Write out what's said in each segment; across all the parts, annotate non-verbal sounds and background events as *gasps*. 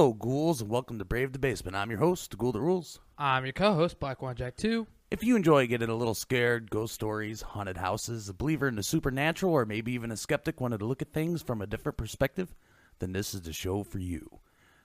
Hello, ghouls, and welcome to Brave the Basement. I'm your host, the Ghoul the Rules. I'm your co-host, Black One Jack Two. If you enjoy getting a little scared, ghost stories, haunted houses, a believer in the supernatural, or maybe even a skeptic wanted to look at things from a different perspective, then this is the show for you.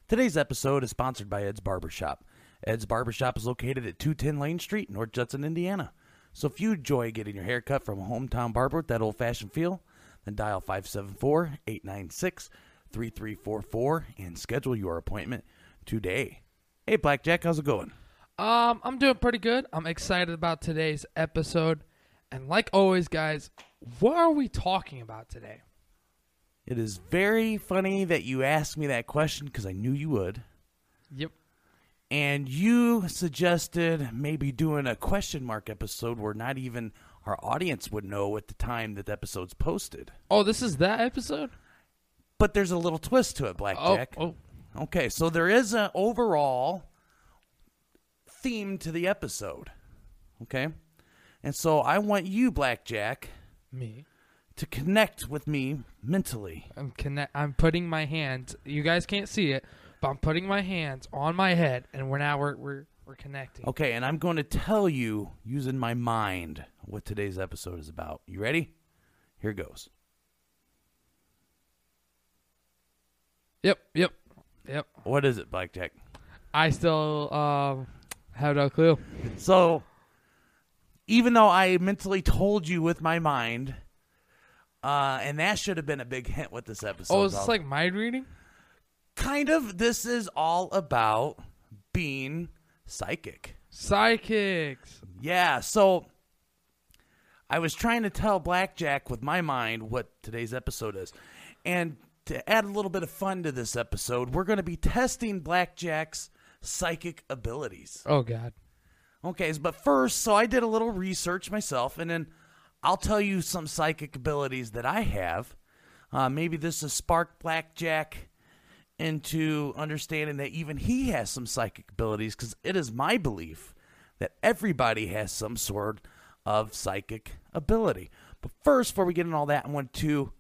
Today's episode is sponsored by Ed's Barbershop. Ed's Barbershop is located at 210 Lane Street, North Judson, Indiana. So if you enjoy getting your hair cut from a hometown barber with that old fashioned feel, then dial 574 896 3344 and schedule your appointment today. Hey, Blackjack, how's it going? Um, I'm doing pretty good. I'm excited about today's episode, and like always, guys, what are we talking about today? It is very funny that you asked me that question because I knew you would. Yep. And you suggested maybe doing a question mark episode where not even our audience would know at the time that the episode's posted. Oh, this is that episode. But there's a little twist to it, Blackjack. Oh, oh, Okay, so there is an overall theme to the episode. Okay? And so I want you, Blackjack, me. to connect with me mentally. I'm connect. I'm putting my hands. You guys can't see it, but I'm putting my hands on my head, and we're now we're we're we're connecting. Okay, and I'm going to tell you using my mind what today's episode is about. You ready? Here goes. Yep. Yep. Yep. What is it, Blackjack? I still um have no clue. So, even though I mentally told you with my mind, uh, and that should have been a big hint with this episode. Oh, is this like mind reading? kind of. This is all about being psychic. Psychics. Yeah. So, I was trying to tell Blackjack with my mind what today's episode is, and to add a little bit of fun to this episode, we're going to be testing Blackjack's psychic abilities. Oh God. Okay, but first, so I did a little research myself, and then I'll tell you some psychic abilities that I have. Uh, maybe this has sparked Blackjack into understanding that even he has some psychic abilities, because it is my belief that everybody has some sort of psychic ability. But first, before we get into all that, I want to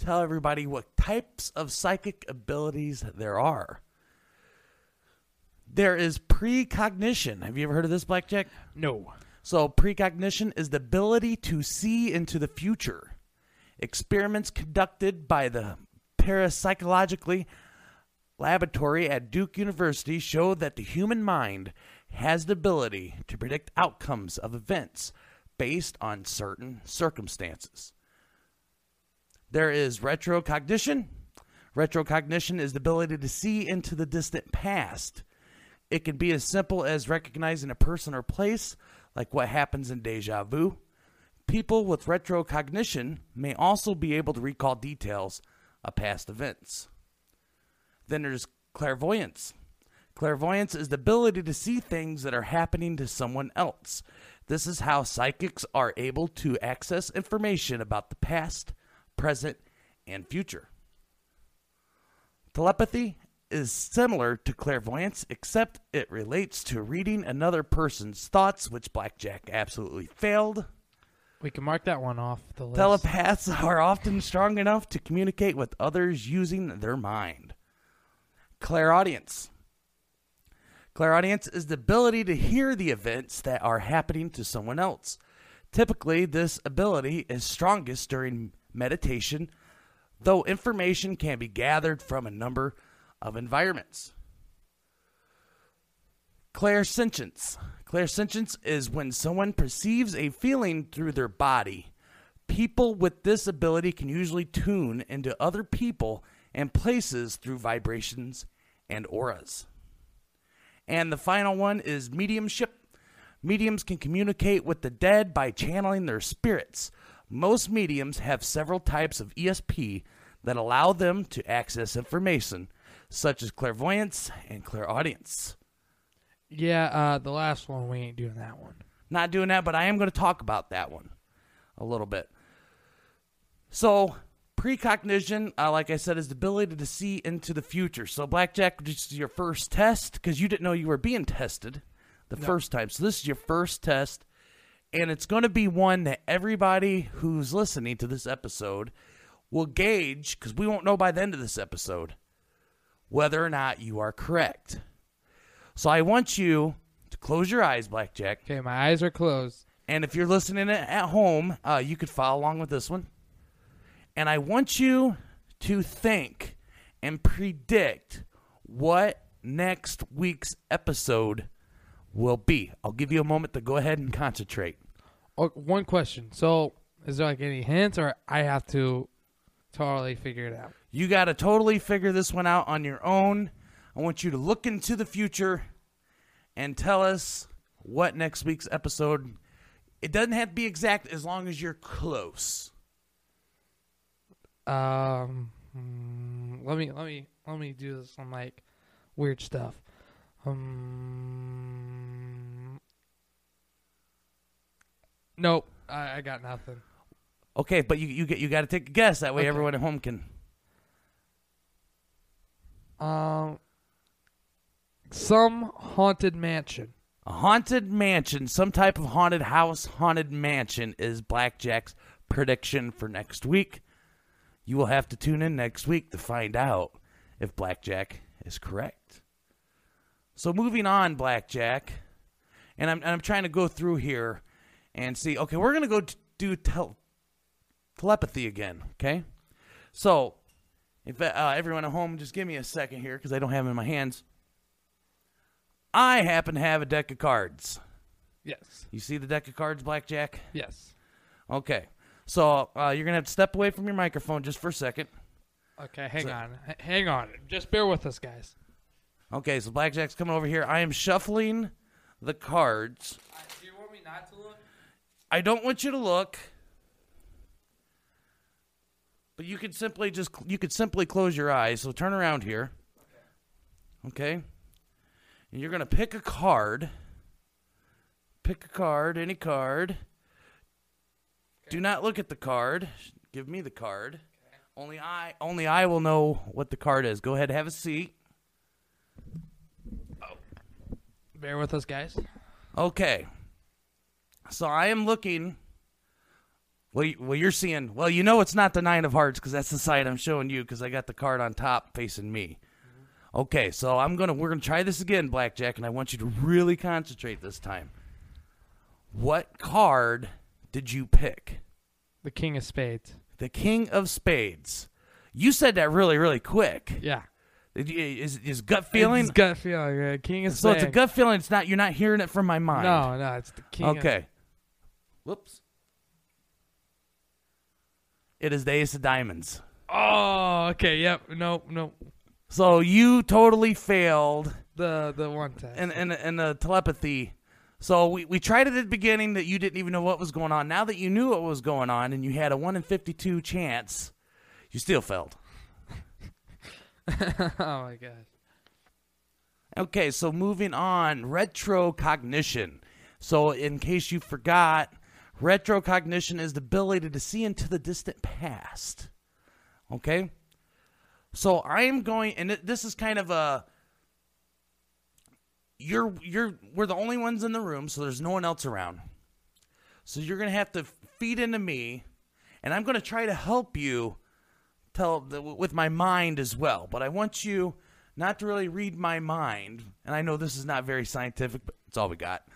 tell everybody what types of psychic abilities there are. There is precognition. Have you ever heard of this, Blackjack? No. So, precognition is the ability to see into the future. Experiments conducted by the parapsychologically laboratory at Duke University show that the human mind has the ability to predict outcomes of events based on certain circumstances. There is retrocognition. Retrocognition is the ability to see into the distant past. It can be as simple as recognizing a person or place, like what happens in deja vu. People with retrocognition may also be able to recall details of past events. Then there's clairvoyance. Clairvoyance is the ability to see things that are happening to someone else. This is how psychics are able to access information about the past, present, and future. Telepathy is similar to clairvoyance, except it relates to reading another person's thoughts, which Blackjack absolutely failed. We can mark that one off the list. Telepaths *laughs* are often strong enough to communicate with others using their mind. Clairaudience. Clairaudience is the ability to hear the events that are happening to someone else. Typically, this ability is strongest during meditation, though information can be gathered from a number of environments. Clairsentience. Clairsentience is when someone perceives a feeling through their body. People with this ability can usually tune into other people and places through vibrations and auras. And the final one is mediumship. Mediums can communicate with the dead by channeling their spirits. Most mediums have several types of ESP that allow them to access information, such as clairvoyance and clairaudience. Yeah, uh, the last one we ain't doing that one. Not doing that, but I am going to talk about that one a little bit. So, precognition, uh, like I said, is the ability to see into the future. So, Blackjack, this is your first test because you didn't know you were being tested the No. first time. So, this is your first test, and it's going to be one that everybody who's listening to this episode will gauge because we won't know by the end of this episode whether or not you are correct. So I want you to close your eyes, Blackjack. Okay, my eyes are closed. And if you're listening at home, uh, you could follow along with this one. And I want you to think and predict what next week's episode will be. I'll give you a moment to go ahead and concentrate. Oh, one question. So, is there like any hints, or I have to totally figure it out? You got to totally figure this one out on your own. I want you to look into the future and tell us what next week's episode. It doesn't have to be exact as long as you're close. Um, mm, let me let me let me do this on like weird stuff. Um, nope, I, I got nothing. Okay, but you you get you got to take a guess that way Okay. everyone at home can. Um, some haunted mansion. A haunted mansion, some type of haunted house, haunted mansion is Blackjack's prediction for next week. You will have to tune in next week to find out if Blackjack is correct. So moving on, Blackjack, and I'm and I'm trying to go through here and see. Okay, we're gonna go t- do tel- telepathy again. Okay, so if uh, everyone at home, just give me a second here because I don't have them in my hands. I happen to have a deck of cards. Yes, You see the deck of cards, Blackjack? yes. Okay. So uh, you're gonna have to step away from your microphone just for a second. Okay, hang So- on, H- hang on. Just bear with us, guys. Okay, so Blackjack's coming over here. I am shuffling the cards. Uh, do you want me not to look? I don't want you to look, but you could simply just you could simply close your eyes. So turn around here. Okay. And you're gonna pick a card. Pick a card, any card. Do not look at the card. Give me the card. Only I only I will know what the card is. Go ahead, have a seat. Bear with us, guys. Okay. So I am looking. Well, you, well, you're seeing. Well, you know it's not the nine of hearts because that's the side I'm showing you because I got the card on top facing me. Okay, so I'm gonna we're gonna try this again, Blackjack, and I want you to really concentrate this time. What card did you pick? The King of Spades. The King of Spades. You said that really, really quick. Yeah. Is is gut feeling? It's gut feeling. uh, King of so it's a gut feeling. It's not. You're not hearing it from my mind. No, no, it's the King. of- Okay. Whoops. It is the Ace of Diamonds. Oh, okay. Yep. No, no. So you totally failed The the one test. in in, in the telepathy. So we, we tried it at the beginning that you didn't even know what was going on. Now that you knew what was going on and you had a one in fifty two chance, you still failed. *laughs* oh my god. Okay, so moving on, retrocognition. So, in case you forgot, retrocognition is the ability to see into the distant past. Okay? So, I am going and this is kind of a you're you're we're the only ones in the room, so there's no one else around. So, you're going to have to feed into me and I'm going to try to help you tell the, with my mind as well. But I want you not to really read my mind. And I know this is not very scientific, but it's all we got.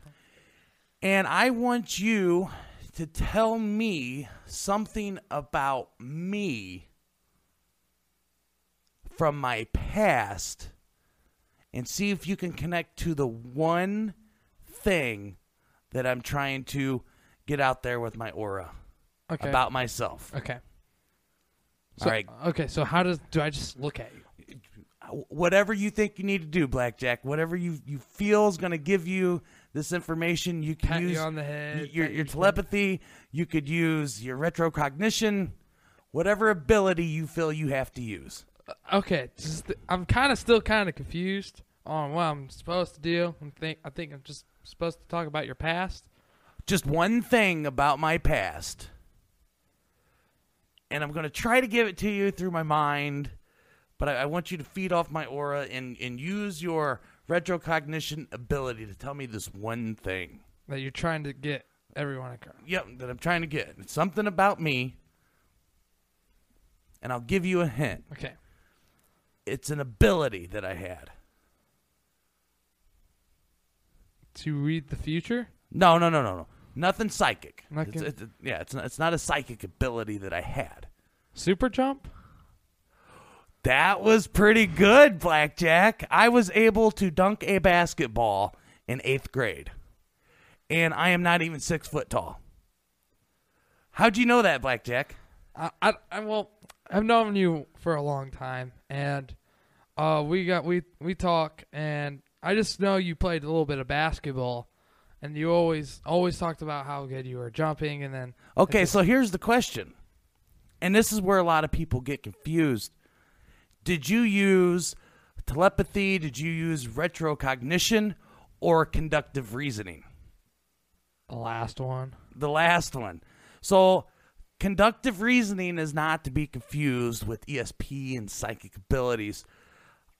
*laughs* and I want you to tell me something about me from my past and see if you can connect to the one thing that I'm trying to get out there with my aura Okay. about myself. Okay. All So, right. Okay. So how does do I just look at you? whatever you think you need to do, Blackjack, whatever you you feel is going to give you this information, you can Pat use you on the head. your your you- telepathy. You could use your retrocognition, whatever ability you feel you have to use. Uh, okay. Just, I'm kind of still kind of confused on what I'm supposed to do. I think I think I'm just supposed to talk about your past. Just one thing about my past, and I'm going to try to give it to you through my mind. But I, I want you to feed off my aura and, and use your retrocognition ability to tell me this one thing. that you're trying to get everyone across. Yep, that I'm trying to get. It's something about me. And I'll give you a hint. Okay. it's an ability that I had. To read the future? No, no, no, no, no. Nothing psychic. Not It's, it's- yeah, it's not, it's not a psychic ability that I had. Super jump? That was pretty good, Blackjack. I was able to dunk a basketball in eighth grade, and I am not even six foot tall. How'd you know that, Blackjack? I, I, I well, I've known you for a long time, and uh, we got we we talk, and I just know you played a little bit of basketball, and you always always talked about how good you were jumping, and then Okay, so here's the question. And this is where a lot of people get confused. Did you use telepathy? Did you use retrocognition or conductive reasoning? the last one. The last one. So, conductive reasoning is not to be confused with ESP and psychic abilities.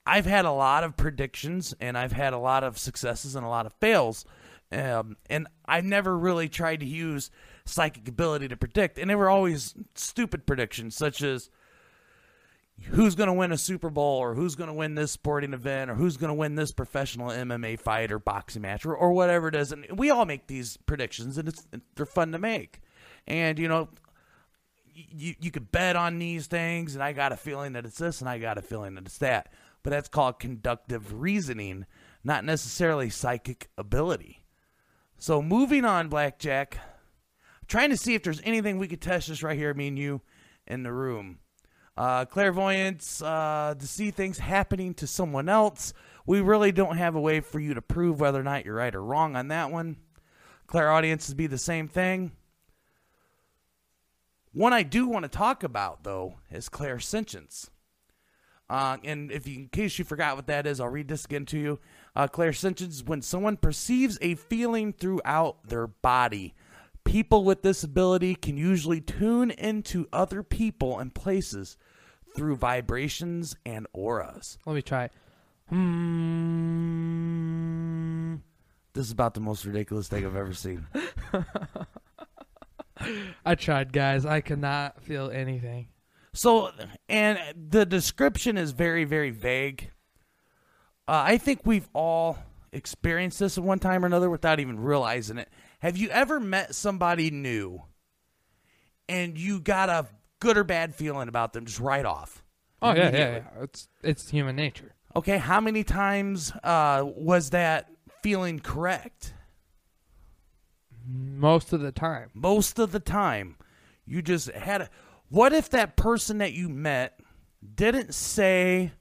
I've had a lot of predictions and I've had a lot of successes and a lot of fails. Um, and I never really tried to use psychic ability to predict. And they were always stupid predictions, such as who's going to win a Super Bowl or who's going to win this sporting event or who's going to win this professional MMA fight or boxing match or, or whatever it is. And we all make these predictions and it's they're fun to make. And you know, you you could bet on these things and I got a feeling that it's this and I got a feeling that it's that. But that's called conductive reasoning, not necessarily psychic ability. So moving on, Blackjack. Trying to see if there's anything we could test this right here, me and you in the room. Uh, clairvoyance, uh, to see things happening to someone else. We really don't have a way for you to prove whether or not you're right or wrong on that one. Clairaudience would be the same thing. One I do want to talk about, though, is clairsentience. Uh, and if you, in case you forgot what that is, I'll read this again to you. Uh, clairsentience is when someone perceives a feeling throughout their body. People with this ability can usually tune into other people and places through vibrations and auras. Let me try it. Hmm. This is about the most ridiculous thing I've ever seen. *laughs* I tried, guys. I cannot feel anything. So, and the description is very, very vague. Uh, I think we've all experienced this at one time or another without even realizing it. Have you ever met somebody new and you got a good or bad feeling about them just right off? Oh yeah, yeah, yeah. It's it's human nature. Okay, how many times uh, was that feeling correct? Most of the time. most of the time you just had a what if that person that you met didn't say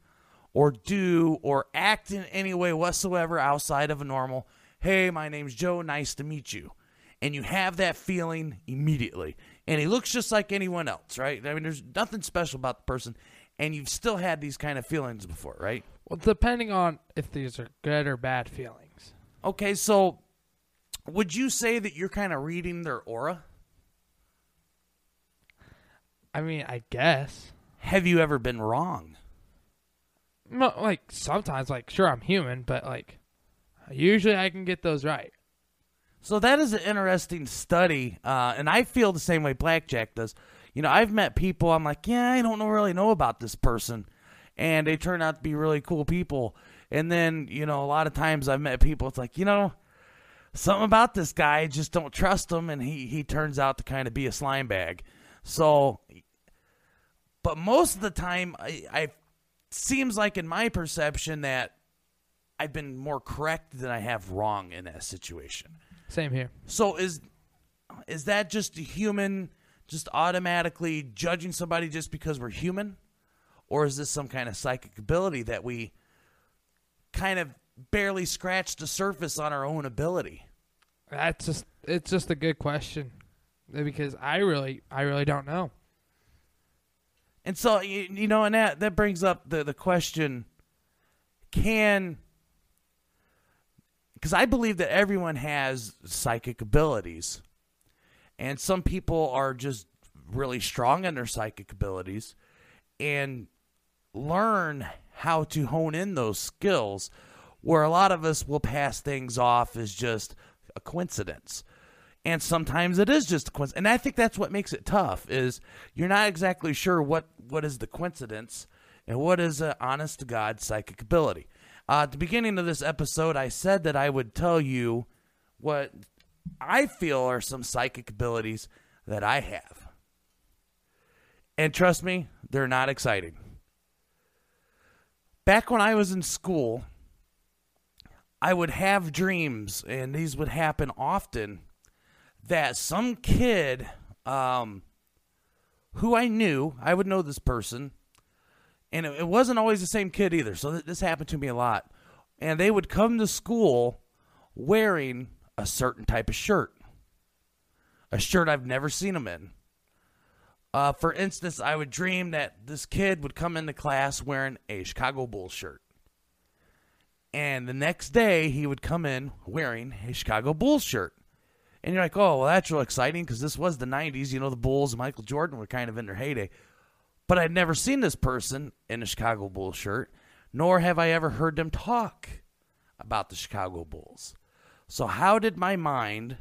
or do or act in any way whatsoever outside of a normal hey my name's joe nice to meet you and you have that feeling immediately and he looks just like anyone else right? I mean there's nothing special about the person and you've still had these kind of feelings before right? Well, depending on if these are good or bad feelings. okay so would you say that you're kind of reading their aura I mean, I guess. have you ever been wrong No, like sometimes, like sure, I'm human, but like usually I can get those right. So that is an interesting study, uh, and I feel the same way Blackjack does. You know, I've met people. I'm like, yeah, I don't know, really know about this person, and they turn out to be really cool people. And then, you know, a lot of times I've met people. It's like, you know, something about this guy, I just don't trust him, and he he turns out to kind of be a slime bag. So, but most of the time, I, I seems like in my perception that I've been more correct than I have wrong in that situation. Same here. So is is that just a human just automatically judging somebody just because we're human? Or is this some kind of psychic ability that we kind of barely scratch the surface on our own ability? That's just it's just a good question Uh, because I really I really don't know. And so you, you know, and that that brings up the the question: Can because I believe that everyone has psychic abilities, and some people are just really strong in their psychic abilities, and learn how to hone in those skills. Where a lot of us will pass things off as just a coincidence and sometimes it is just a coincidence. And I think that's what makes it tough is you're not exactly sure what what is the coincidence And what is an honest to God psychic ability? Uh, at the beginning of this episode, I said that I would tell you what I feel are some psychic abilities that I have. And trust me, they're not exciting. Back when I was in school, I would have dreams, and these would happen often, that some kid um, who I knew, I would know this person, and it, it wasn't always the same kid either. So th- this happened to me a lot. And they would come to school wearing a certain type of shirt, a shirt I've never seen them in. Uh, for instance, I would dream that this kid would come into class wearing a Chicago Bulls shirt. And the next day, he would come in wearing a Chicago Bulls shirt. And you're like, oh, well, that's real exciting because this was the 90s. You know, the Bulls and Michael Jordan were kind of in their heyday. But I'd never seen this person in a Chicago Bulls shirt, nor have I ever heard them talk about the Chicago Bulls. So, how did my mind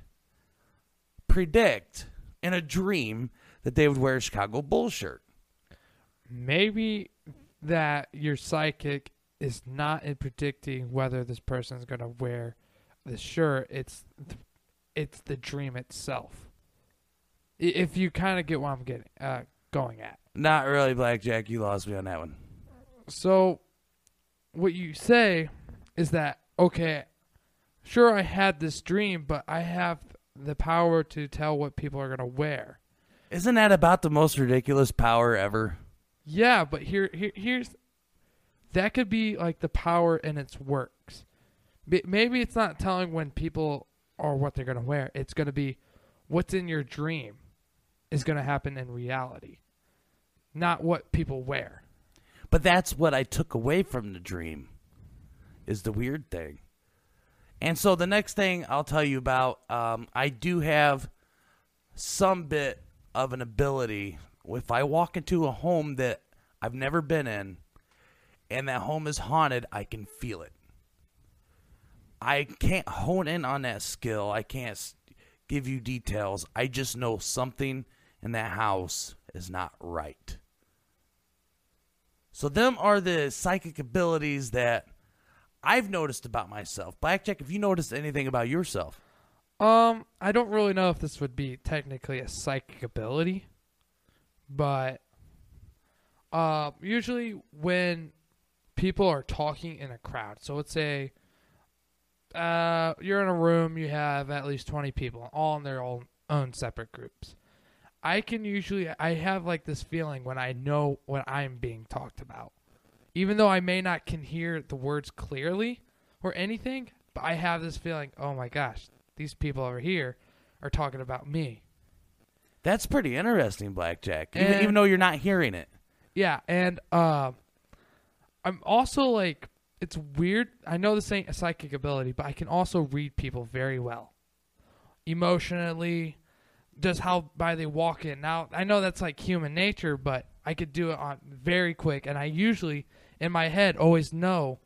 predict in a dream that they would wear a Chicago Bulls shirt? Maybe that your psychic is not in predicting whether this person is going to wear the shirt. It's it's the dream itself. If you kind of get what I'm getting uh, going at. Not really, Blackjack. You lost me on that one. So, what you say is that okay? Sure, I had this dream, but I have the power to tell what people are going to wear. Isn't that about the most ridiculous power ever? Yeah, but here, here here's that could be like the power in its works. Maybe it's not telling when people are what they're going to wear. It's going to be what's in your dream is going to happen in reality, not what people wear. But that's what I took away from the dream, is the weird thing. And so the next thing I'll tell you about, um, I do have some bit of an ability. If I walk into a home that I've never been in, and that home is haunted, I can feel it. I can't hone in on that skill. I can't give you details. I just know something in that house is not right. So them are the psychic abilities that I've noticed about myself. Blackjack, have you noticed anything about yourself? Um, I don't really know if this would be technically a psychic ability, but uh, usually when people are talking in a crowd, so let's say uh, you're in a room, you have at least 20 people, all in their own, own separate groups. I can usually, I have like this feeling when I know what I'm being talked about. Even though I may not can hear the words clearly or anything, but I have this feeling, oh my gosh, these people over here are talking about me. That's pretty interesting, Blackjack. Even, even though you're not hearing it. Yeah, and uh, I'm also like, it's weird. I know this ain't a psychic ability, but I can also read people very well, emotionally, just how by they walk in. Now I know that's like human nature, but I could do it on very quick, and I usually in my head always know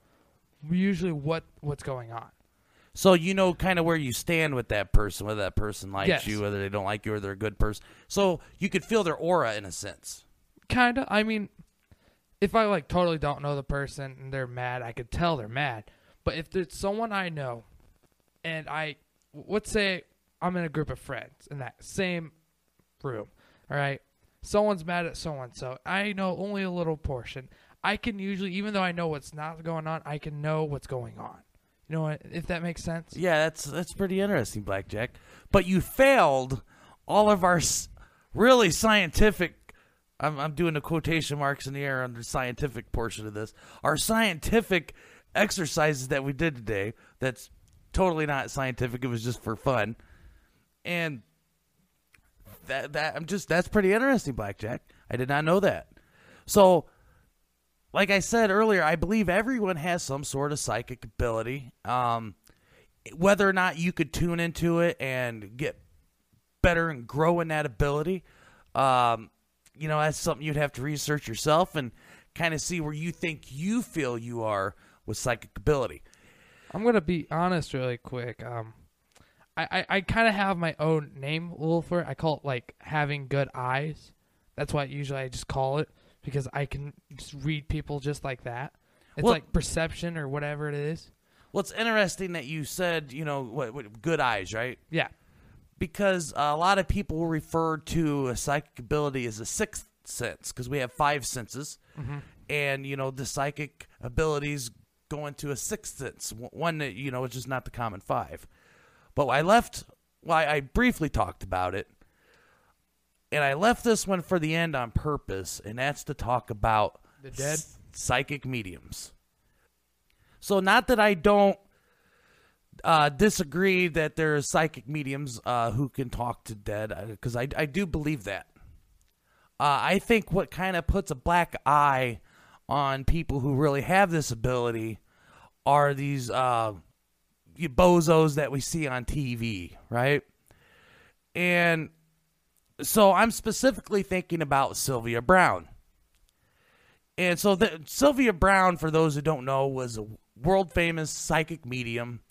usually what what's going on. So you know kind of where you stand with that person, whether that person likes Yes. you, whether they don't like you, or they're a good person. So you could feel their aura in a sense. kind of i mean if i like totally don't know the person and they're mad i could tell they're mad. But if there's someone i know and i let's say i'm in a group of friends in that same room all right? Someone's mad at someone so i know only a little portion. I can usually even though i know what's not going on i can know what's going on. You know what if that makes sense? Yeah, that's that's pretty interesting, Blackjack. But you failed all of our really scientific. I'm, I'm doing the quotation marks in the air on the scientific portion of this. Our scientific exercises that we did today. That's totally not scientific. It was just for fun, and that that I'm just that's pretty interesting, Blackjack. I did not know that. So like I said earlier, I believe everyone has some sort of psychic ability. Um, whether or not you could tune into it and get better and grow in that ability, um, you know, that's something you'd have to research yourself and kind of see where you think you feel you are with psychic ability. I'm gonna be honest really quick. Um, I I, I kind of have my own name a little for it. I call it like having good eyes. That's what usually I just call it because I can just read people just like that. It's Well- like perception or whatever it is. Well, it's interesting that you said, you know, what, what good eyes, right? Yeah. Because a lot of people refer to a psychic ability as a sixth sense because we have five senses, mm-hmm. and you know the psychic abilities go into a sixth sense, one that you know is just not the common five. But I left. Well, I I briefly talked about it, and I left this one for the end on purpose, and that's to talk about The dead? s- psychic mediums. So, not that I don't uh, disagree that there are psychic mediums uh, who can talk to dead, because I, I do believe that. Uh, I think what kind of puts a black eye on people who really have this ability are these uh, bozos that we see on TV, right? And so I'm specifically thinking about Sylvia Browne. And so the, Sylvia Browne, for those who don't know, was a world famous psychic medium,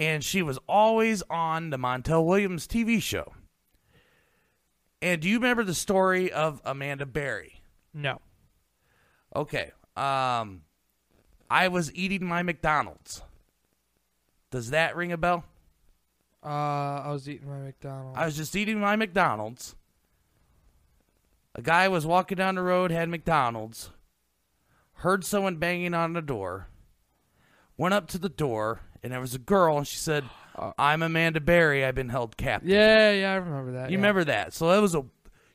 and she was always on the Montel Williams TV show. And do you remember the story of Amanda Berry? No. Okay. Um, I was eating my McDonald's. Does that ring a bell? Uh, I was eating my McDonald's. I was just eating my McDonald's. A guy was walking down the road, had McDonald's, heard someone banging on the door, went up to the door, and there was a girl, and she said, *gasps* I'm Amanda Berry. I've been held captive. yeah, yeah, I remember that. You yeah. remember that? So that was a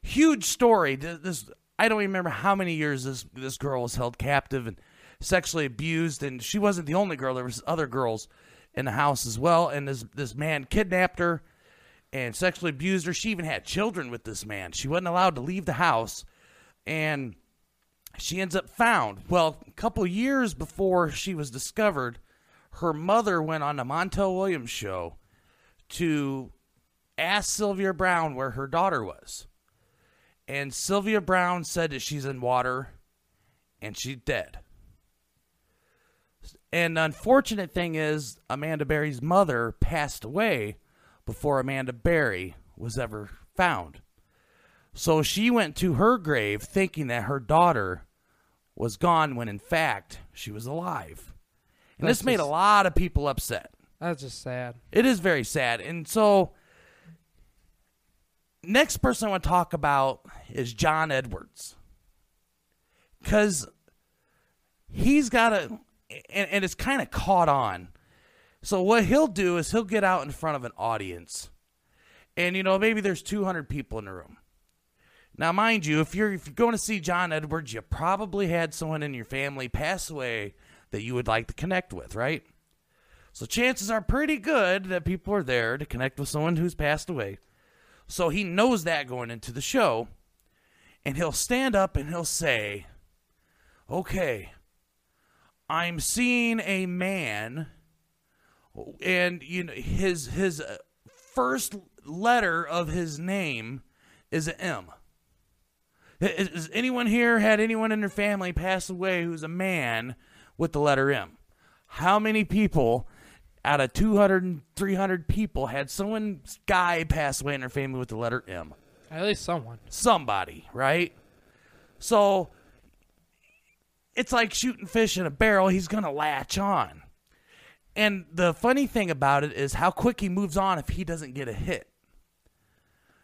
huge story. This I don't even remember how many years this this girl was held captive and sexually abused, and she wasn't the only girl. There was other girls in the house as well, and this this man kidnapped her and sexually abused her. She even had children with this man. She wasn't allowed to leave the house, and she ends up found. Well, a couple years before she was discovered, her mother went on the Montel Williams show to ask Sylvia Browne where her daughter was. And Sylvia Browne said that she's in water and she's dead. And the unfortunate thing is, Amanda Berry's mother passed away before Amanda Berry was ever found. So she went to her grave thinking that her daughter was gone when in fact she was alive. And That's this made a lot of people upset. That's just sad. It is very sad. And so, next person I want to talk about is John Edwards. Because he's got a, and, and it's kind of caught on. So, what he'll do is he'll get out in front of an audience. And, you know, maybe there's 200 people in the room. Now, mind you, if you're if you're going to see John Edwards, you probably had someone in your family pass away that you would like to connect with, right? So chances are pretty good that people are there to connect with someone who's passed away. So he knows that going into the show. And he'll stand up and he'll say, Okay, I'm seeing a man and you know his his uh, first letter of his name is an M. Has has anyone here had anyone in their family pass away who's a man with the letter M? How many people out of 200 and 300 people had someone guy pass away in their family with the letter M? At least someone. Somebody, right? So it's like shooting fish in a barrel. He's going to latch on. And the funny thing about it is how quick he moves on if he doesn't get a hit.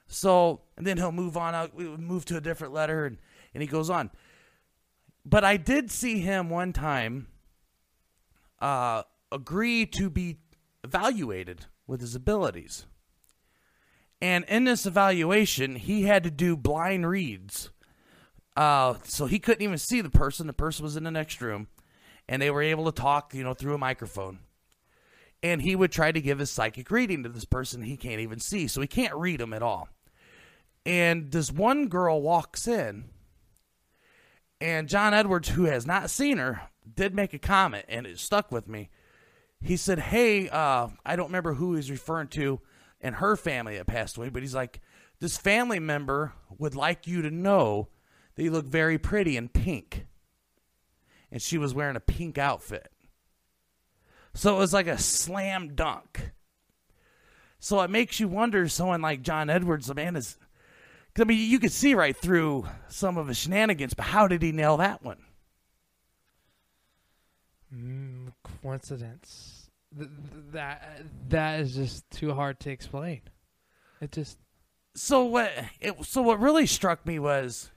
So, and then he'll move on out, move to a different letter, and, and he goes on. But I did see him one time uh, agree to be evaluated with his abilities. And in this evaluation, he had to do blind reads. Uh, so he couldn't even see the person. The person was in the next room, and they were able to talk, you know, through a microphone. And he would try to give his psychic reading to this person he can't even see, so he can't read them at all. And this one girl walks in, and John Edwards, who has not seen her, did make a comment, and it stuck with me. He said, "Hey, uh, I don't remember who he's referring to, and her family that passed away, but he's like, this family member would like you to know that you look very pretty in pink." And she was wearing a pink outfit, so it was like a slam dunk. So it makes you wonder, someone like John Edwards, the man is 'Cause, I mean, you could see right through some of his shenanigans, but how did he nail that one? Mm, coincidence. Th- th- that that is just too hard to explain. It just So what? It, so what really struck me was,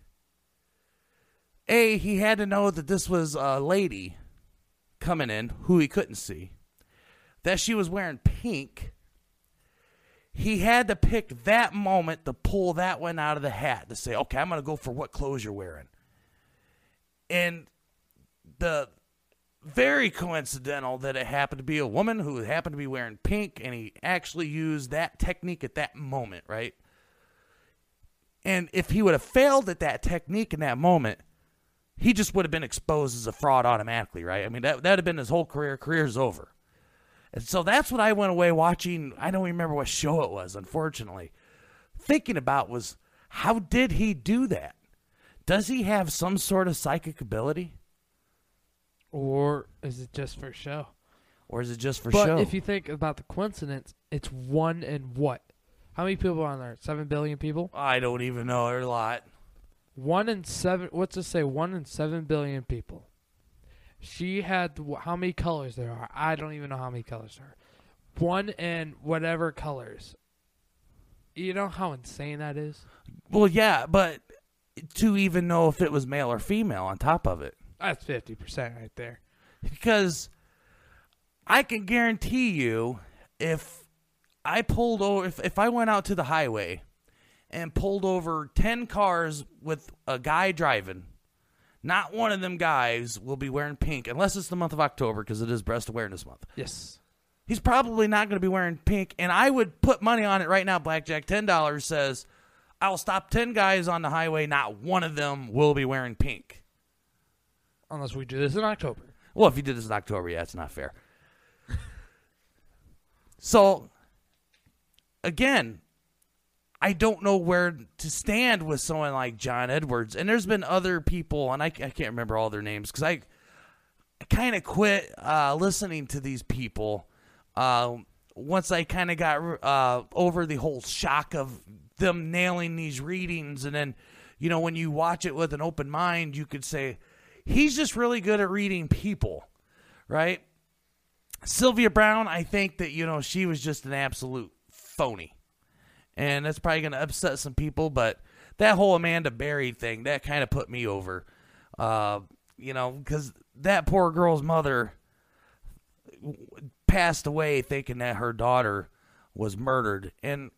a he had to know that this was a lady coming in who he couldn't see, that she was wearing pink. He had to pick that moment to pull that one out of the hat to say, okay, I'm going to go for what clothes you're wearing. And the very coincidental that it happened to be a woman who happened to be wearing pink, and he actually used that technique at that moment, right? And if he would have failed at that technique in that moment, he just would have been exposed as a fraud automatically, right? I mean, that would have been his whole career. Career's over. And so that's what I went away watching. I don't remember what show it was, unfortunately. Thinking about was how did he do that? Does he have some sort of psychic ability? or is it just for show? Or is it just for but show? But if you think about the coincidence, it's one in what? How many people are on there? Seven billion people. I don't even know. There's a lot. One in seven. What's it say? One in seven billion people. She had how many colors there are? I don't even know how many colors there are. One in whatever colors. You know how insane that is. Well, yeah, but to even know if it was male or female on top of it. That's fifty percent right there. because I can guarantee you if I pulled over if, if I went out to the highway and pulled over 10 cars with a guy driving not one of them guys will be wearing pink unless it's the month of October because it is breast awareness month. Yes. He's probably not going to be wearing pink and I would put money on it right now blackjack $10 says I'll stop 10 guys on the highway not one of them will be wearing pink. Unless we do this in October. Well, if you did this in October, yeah, it's not fair. *laughs* so, again, I don't know where to stand with someone like John Edwards. And there's been other people, and I, I can't remember all their names because I, I kind of quit uh, listening to these people uh, once I kind of got uh, over the whole shock of them nailing these readings. And then, you know, when you watch it with an open mind, you could say, he's just really good at reading people, right? Sylvia Browne, I think that, you know, she was just an absolute phony. And that's probably going to upset some people, but that whole Amanda Berry thing, that kind of put me over. Uh, you know, because that poor girl's mother passed away thinking that her daughter was murdered. And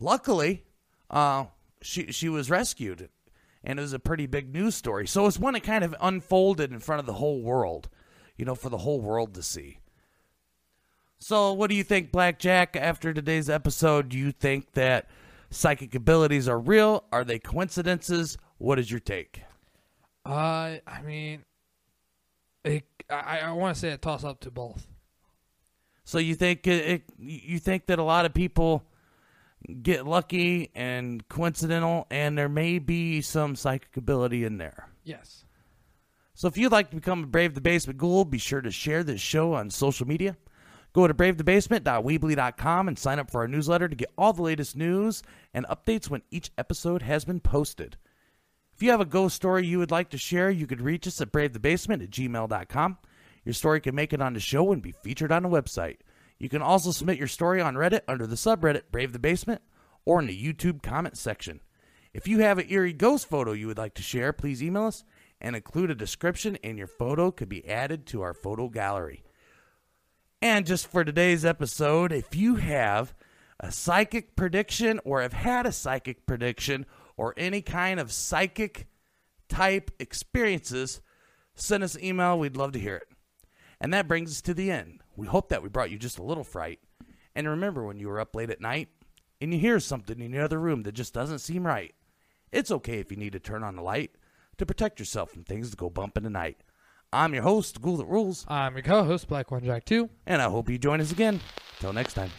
luckily, uh, she, she was rescued and it was a pretty big news story. So it's one that kind of unfolded in front of the whole world, you know, for the whole world to see. So, what do you think, Blackjack, after today's episode? Do you think that psychic abilities are real? Are they coincidences? What is your take? Uh, I mean, it, I I want to say a toss up to both. So you think it, it, you think that a lot of people get lucky and coincidental, and there may be some psychic ability in there. Yes. So if you'd like to become a Brave the Basement Ghoul, be sure to share this show on social media. Go to bravethebasement.weebly.com and sign up for our newsletter to get all the latest news and updates when each episode has been posted. If you have a ghost story you would like to share, you could reach us at bravethebasement at gmail.com. Your story can make it on the show and be featured on the website. You can also submit your story on Reddit under the subreddit Brave the Basement or in the YouTube comment section. If you have an eerie ghost photo you would like to share, please email us and include a description, and your photo could be added to our photo gallery. And just for today's episode, if you have a psychic prediction or have had a psychic prediction or any kind of psychic type experiences, send us an email. We'd love to hear it. And that brings us to the end. We hope that we brought you just a little fright. And remember when you were up late at night and you hear something in the other room that just doesn't seem right. It's okay if you need to turn on the light to protect yourself from things that go bump in the night. I'm your host, Ghoul That Rules, I'm your co-host, Black One Jack Two. and I hope you join us again. Till next time.